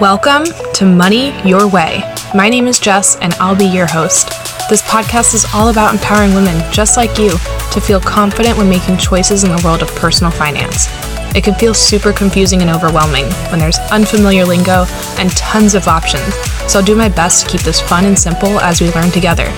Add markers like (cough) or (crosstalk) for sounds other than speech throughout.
Welcome to Money Your Way. My name is Jess, and I'll be your host. This podcast is all about empowering women just like you to feel confident when making choices in the world of personal finance. It can feel super confusing and overwhelming when there's unfamiliar lingo and tons of options, so I'll do my best to keep this fun and simple as we learn together.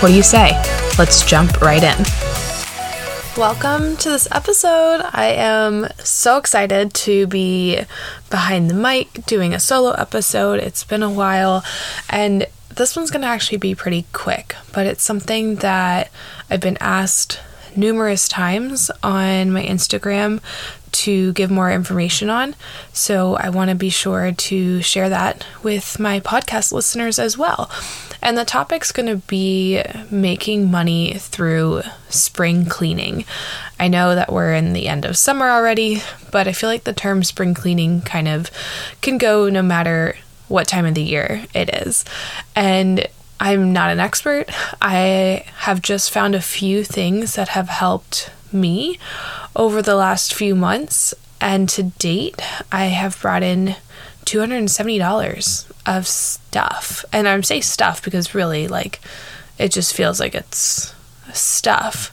What do you say? Let's jump right in. Welcome to this episode. I am so excited to be behind the mic doing a solo episode. It's been a while, and this one's going to actually be pretty quick, but it's something that I've been asked numerous times on my Instagram to give more information on. So I want to be sure to share that with my podcast listeners as well. And the topic's going to be making money through spring cleaning. I know that we're in the end of summer already, but I feel like the term spring cleaning kind of can go no matter what time of the year it is. And I'm not an expert. I have just found a few things that have helped me over the last few months. And to date, I have brought in $270 of stuff. And I'm say stuff because really like it just feels like it's stuff.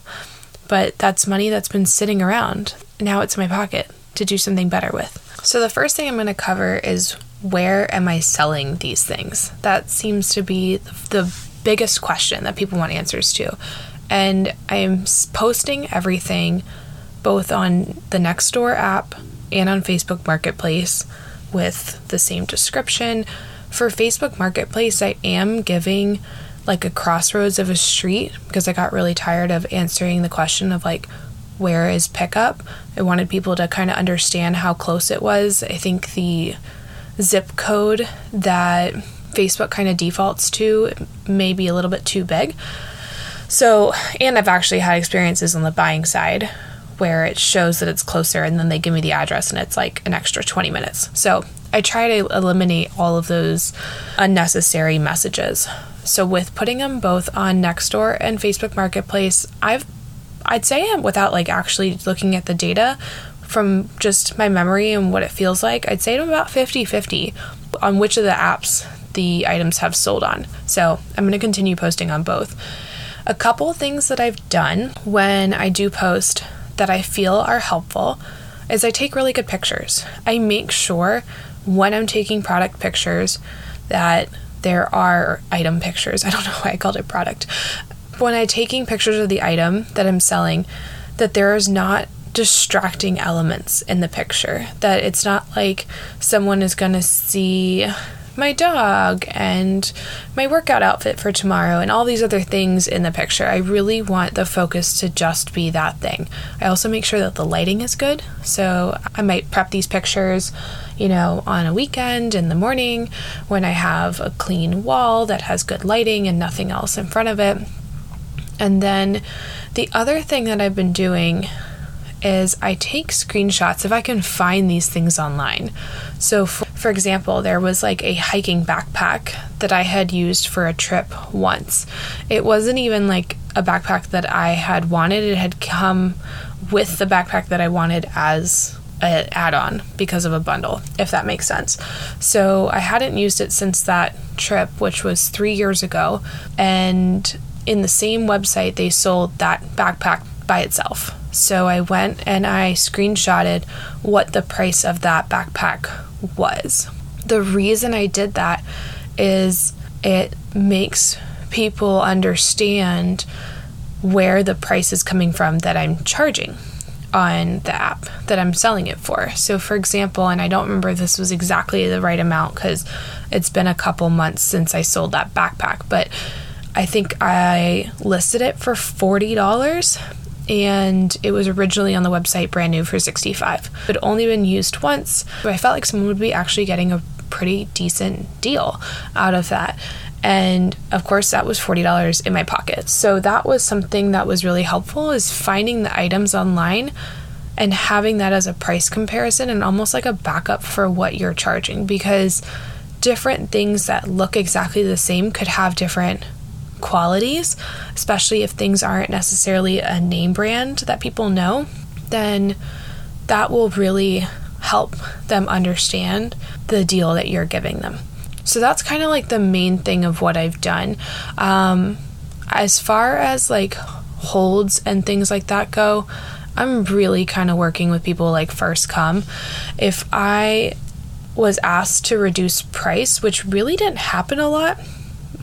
But that's money that's been sitting around. Now it's in my pocket to do something better with. So the first thing I'm going to cover is where am I selling these things? That seems to be the biggest question that people want answers to. And I am posting everything both on the Nextdoor app and on Facebook Marketplace with the same description. For Facebook Marketplace, I am giving like a crossroads of a street because I got really tired of answering the question of like, where is pickup? I wanted people to kind of understand how close it was. I think the zip code that Facebook kind of defaults to may be a little bit too big. So, and I've actually had experiences on the buying side where it shows that it's closer and then they give me the address and it's like an extra 20 minutes. So I try to eliminate all of those unnecessary messages. So with putting them both on Nextdoor and Facebook Marketplace, I've I'd say it without like actually looking at the data from just my memory and what it feels like, I'd say I'm about 50-50 on which of the apps the items have sold on. So I'm going to continue posting on both. A couple things that I've done when I do post that I feel are helpful is I take really good pictures. I make sure when I'm taking product pictures that there are item pictures. I don't know why I called it product. When I'm taking pictures of the item that I'm selling, that there is not distracting elements in the picture. That it's not like someone is going to see my dog and my workout outfit for tomorrow and all these other things in the picture. I really want the focus to just be that thing. I also make sure that the lighting is good. So I might prep these pictures, you know, on a weekend in the morning when I have a clean wall that has good lighting and nothing else in front of it. And then the other thing that I've been doing is I take screenshots if I can find these things online. So, for, for, example, there was like a hiking backpack that I had used for a trip once. It wasn't even like a backpack that I had wanted, it had come with the backpack that I wanted as an add on because of a bundle, if that makes sense. So, I hadn't used it since that trip, which was three years ago. And in the same website, they sold that backpack by itself. So I went and I screenshotted what the price of that backpack was. The reason I did that is it makes people understand where the price is coming from that I'm charging on the app that I'm selling it for. So, for example, and I don't remember this was exactly the right amount because it's been a couple months since I sold that backpack, but I think I listed it for $40 and it was originally on the website brand new for 65 but only been used once so i felt like someone would be actually getting a pretty decent deal out of that. And of course that was $40 in my pocket. So that was something that was really helpful is finding the items online and having that as a price comparison and almost like a backup for what you're charging because different things that look exactly the same could have different qualities, especially if things aren't necessarily a name brand that people know, then that will really help them understand the deal that you're giving them. So that's kind of like the main thing of what I've done. Um, as far as like holds and things like that go, I'm really kind of working with people like first come. If I was asked to reduce price, which really didn't happen a lot,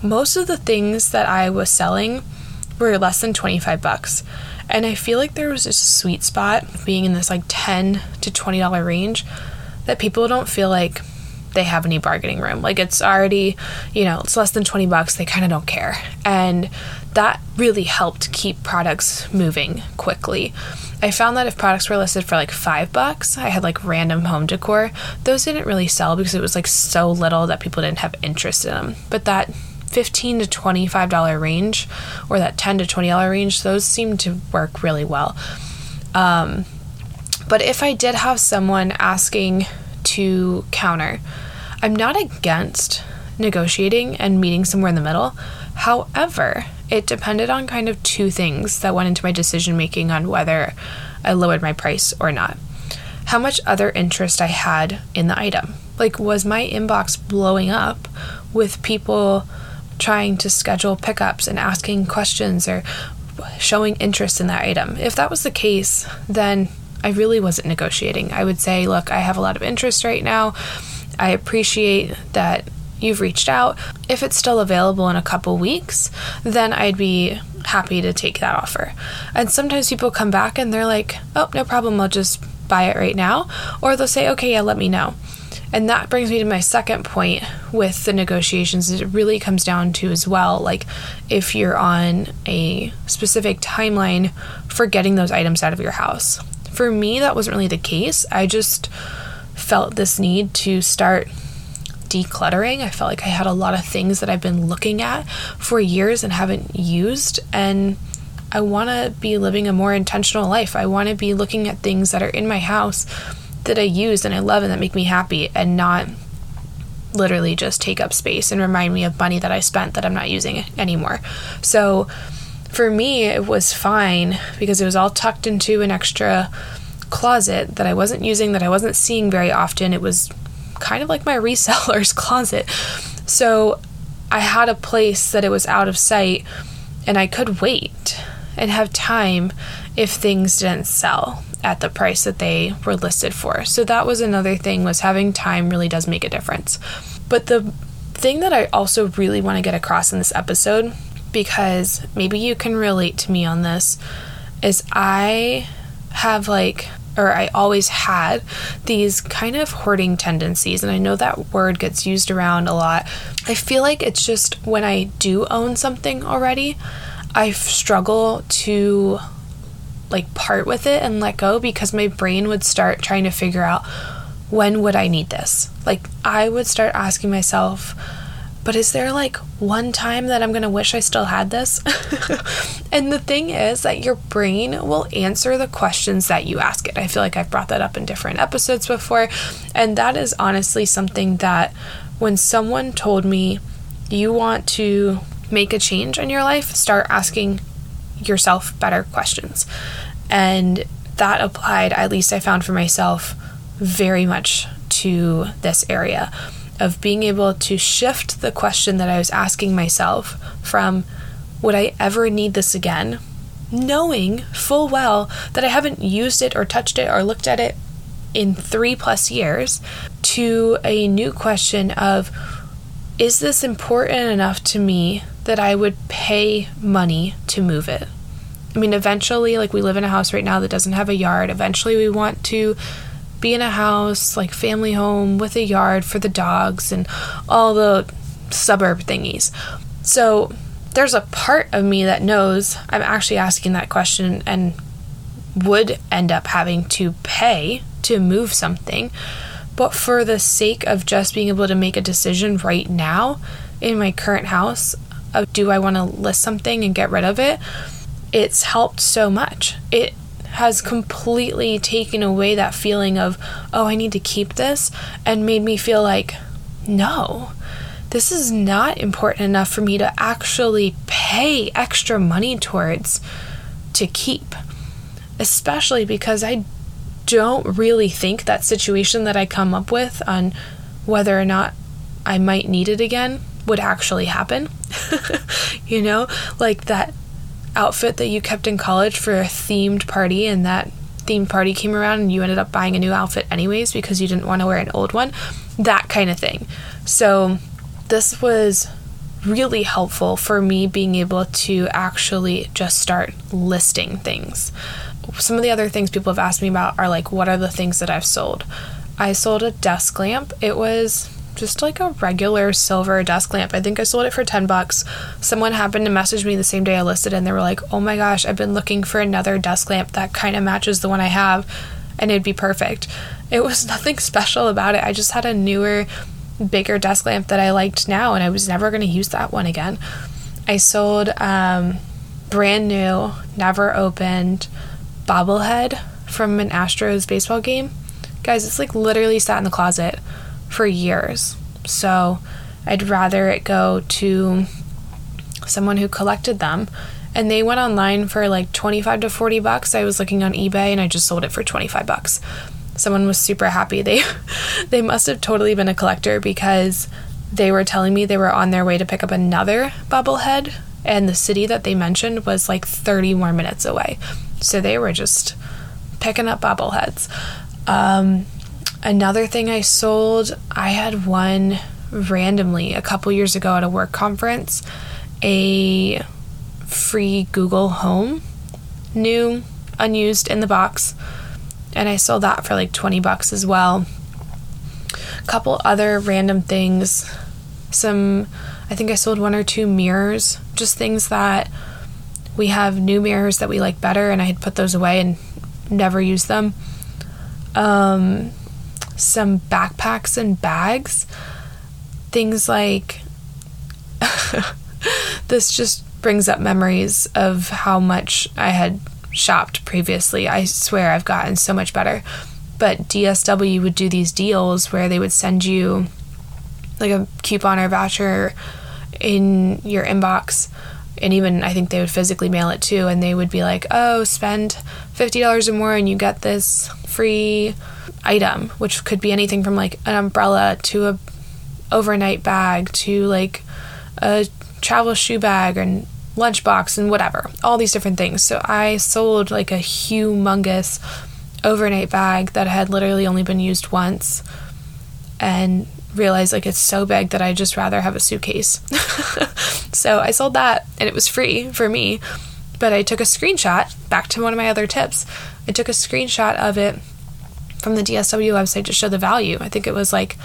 most of the things that I was selling were less than 25 bucks. And I feel like there was this sweet spot being in this like 10 to $20 range that people don't feel like they have any bargaining room. Like it's already, you know, it's less than 20 bucks, they kind of don't care. And that really helped keep products moving quickly. I found that if products were listed for like five bucks, I had like random home decor. Those didn't really sell because it was like so little that people didn't have interest in them. But that 15 to 25 dollar range or that 10 to 20 dollar range those seem to work really well. Um, but if i did have someone asking to counter i'm not against negotiating and meeting somewhere in the middle. However it depended on kind of two things that went into my decision making on whether i lowered my price or not. How much other interest i had in the item. Like was my inbox blowing up with people trying to schedule pickups and asking questions or showing interest in that item. If that was the case, then I really wasn't negotiating. I would say, look, I have a lot of interest right now. I appreciate that you've reached out. If it's still available in a couple weeks, then I'd be happy to take that offer. And sometimes people come back and they're like, oh, no problem, I'll just buy it right now. Or they'll say, okay, yeah, let me know. And that brings me to my second point with the negotiations. It really comes down to as well, like if you're on a specific timeline for getting those items out of your house. For me, that wasn't really the case. I just felt this need to start decluttering. I felt like I had a lot of things that I've been looking at for years and haven't used. And I want to be living a more intentional life. I want to be looking at things that are in my house that I use and I love and that make me happy and not literally just take up space and remind me of money that I spent that I'm not using anymore. So for me, it was fine because it was all tucked into an extra closet that I wasn't using, that I wasn't seeing very often. It was kind of like my (laughs) reseller's closet. So I had a place that it was out of sight and I could wait and have time if things didn't sell at the price that they were listed for. So that was another thing was having time really does make a difference. But the thing that I also really want to get across in this episode because maybe you can relate to me on this is I have like or I always had these kind of hoarding tendencies. And I know that word gets used around a lot. I feel like it's just when I do own something already, I struggle to like part with it and let go because my brain would start trying to figure out when would I need this? Like I would start asking myself, but is there like one time that I'm going to wish I still had this? (laughs) and the thing is that your brain will answer the questions that you ask it. I feel like I've brought that up in different episodes before. And that is honestly something that when someone told me you want to make a change in your life, start asking yourself better questions. And that applied, at least I found for myself, very much to this area of being able to shift the question that I was asking myself from, would I ever need this again? Knowing full well that I haven't used it or touched it or looked at it in three plus years, to a new question of, is this important enough to me that I would pay money to move it? I mean, eventually, like we live in a house right now that doesn't have a yard. Eventually, we want to be in a house, like family home with a yard for the dogs and all the suburb thingies. So, there's a part of me that knows I'm actually asking that question and would end up having to pay to move something. But for the sake of just being able to make a decision right now in my current house of do I want to list something and get rid of it, it's helped so much. It has completely taken away that feeling of, oh, I need to keep this, and made me feel like, no, this is not important enough for me to actually pay extra money towards to keep. Especially because I don't really think that situation that I come up with on whether or not I might need it again would actually happen. (laughs) you know, like that outfit that you kept in college for a themed party and that themed party came around and you ended up buying a new outfit anyways because you didn't want to wear an old one. That kind of thing. So, this was really helpful for me being able to actually just start listing things. Some of the other things people have asked me about are like, what are the things that I've sold? I sold a desk lamp. It was just like a regular silver desk lamp. I think I sold it for 10 bucks. Someone happened to message me the same day I listed and they were like, "Oh my gosh, I've been looking for another desk lamp that kind of matches the one I have and it'd be perfect." It was (laughs) nothing special about it. I just had a newer bigger desk lamp that I liked now and I was never going to use that one again. I sold um, brand new, never opened bobblehead from an Astros baseball game. Guys, it's like literally sat in the closet for years. So I'd rather it go to someone who collected them. And they went online for like 25 to 40 bucks. I was looking on eBay and I just sold it for 25 bucks. Someone was super happy. They (laughs) they must have totally been a collector because they were telling me they were on their way to pick up another bobblehead and the city that they mentioned was like 30 more minutes away. So they were just picking up bobbleheads. Um, Another thing I sold, I had one randomly a couple years ago at a work conference, a free Google Home, new, unused in the box, and I sold that for like 20 bucks as well. A couple other random things, some, I think I sold one or two mirrors, just things that we have new mirrors that we like better, and I had put those away and never used them. Um, some backpacks and bags. Things like (laughs) this just brings up memories of how much I had shopped previously. I swear I've gotten so much better. But DSW would do these deals where they would send you like a coupon or voucher in your inbox and even I think they would physically mail it too and they would be like, "Oh, spend $50 or more and you get this free item, which could be anything from like an umbrella to a overnight bag to like a travel shoe bag and lunchbox and whatever. All these different things. So I sold like a humongous overnight bag that had literally only been used once and realized like it's so big that I just rather have a suitcase. (laughs) so I sold that and it was free for me. But I took a screenshot back to one of my other tips. I took a screenshot of it from the DSW website to show the value. I think it was like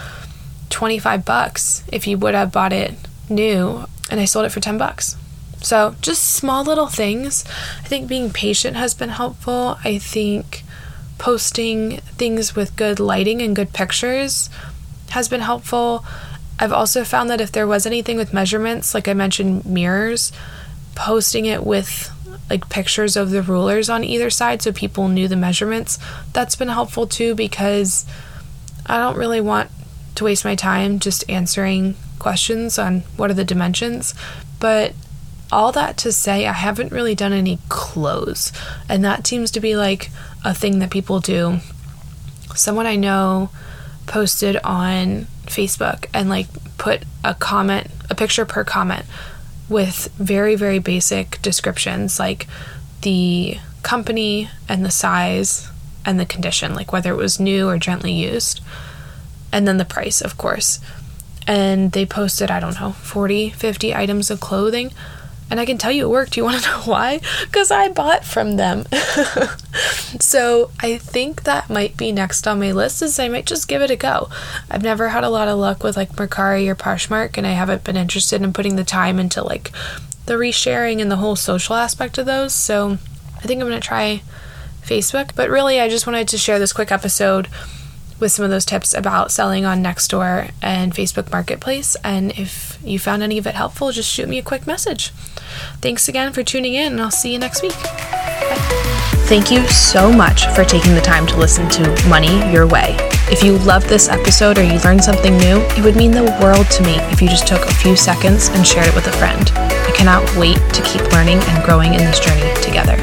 25 bucks if you would have bought it new and I sold it for 10 bucks. So, just small little things. I think being patient has been helpful. I think posting things with good lighting and good pictures has been helpful. I've also found that if there was anything with measurements, like I mentioned mirrors, posting it with like pictures of the rulers on either side so people knew the measurements. That's been helpful too because I don't really want to waste my time just answering questions on what are the dimensions, but all that to say, I haven't really done any clothes, and that seems to be like a thing that people do. Someone I know posted on Facebook and like put a comment, a picture per comment with very, very basic descriptions like the company and the size and the condition, like whether it was new or gently used, and then the price, of course. And they posted, I don't know, 40, 50 items of clothing. And I can tell you it worked. Do you want to (laughs) know why? Because I bought from them. (laughs) so I think that might be next on my list is I might just give it a go. I've never had a lot of luck with like Mercari or Poshmark and I haven't been interested in putting the time into like the resharing and the whole social aspect of those. So I think I'm going to try Facebook. But really, I just wanted to share this quick episode with some of those tips about selling on Nextdoor and Facebook Marketplace. And if you found any of it helpful, just shoot me a quick message. Thanks again for tuning in, and I'll see you next week. Thank you so much for taking the time to listen to Money Your Way. If you loved this episode or you learned something new, it would mean the world to me if you just took a few seconds and shared it with a friend. I cannot wait to keep learning and growing in this journey together.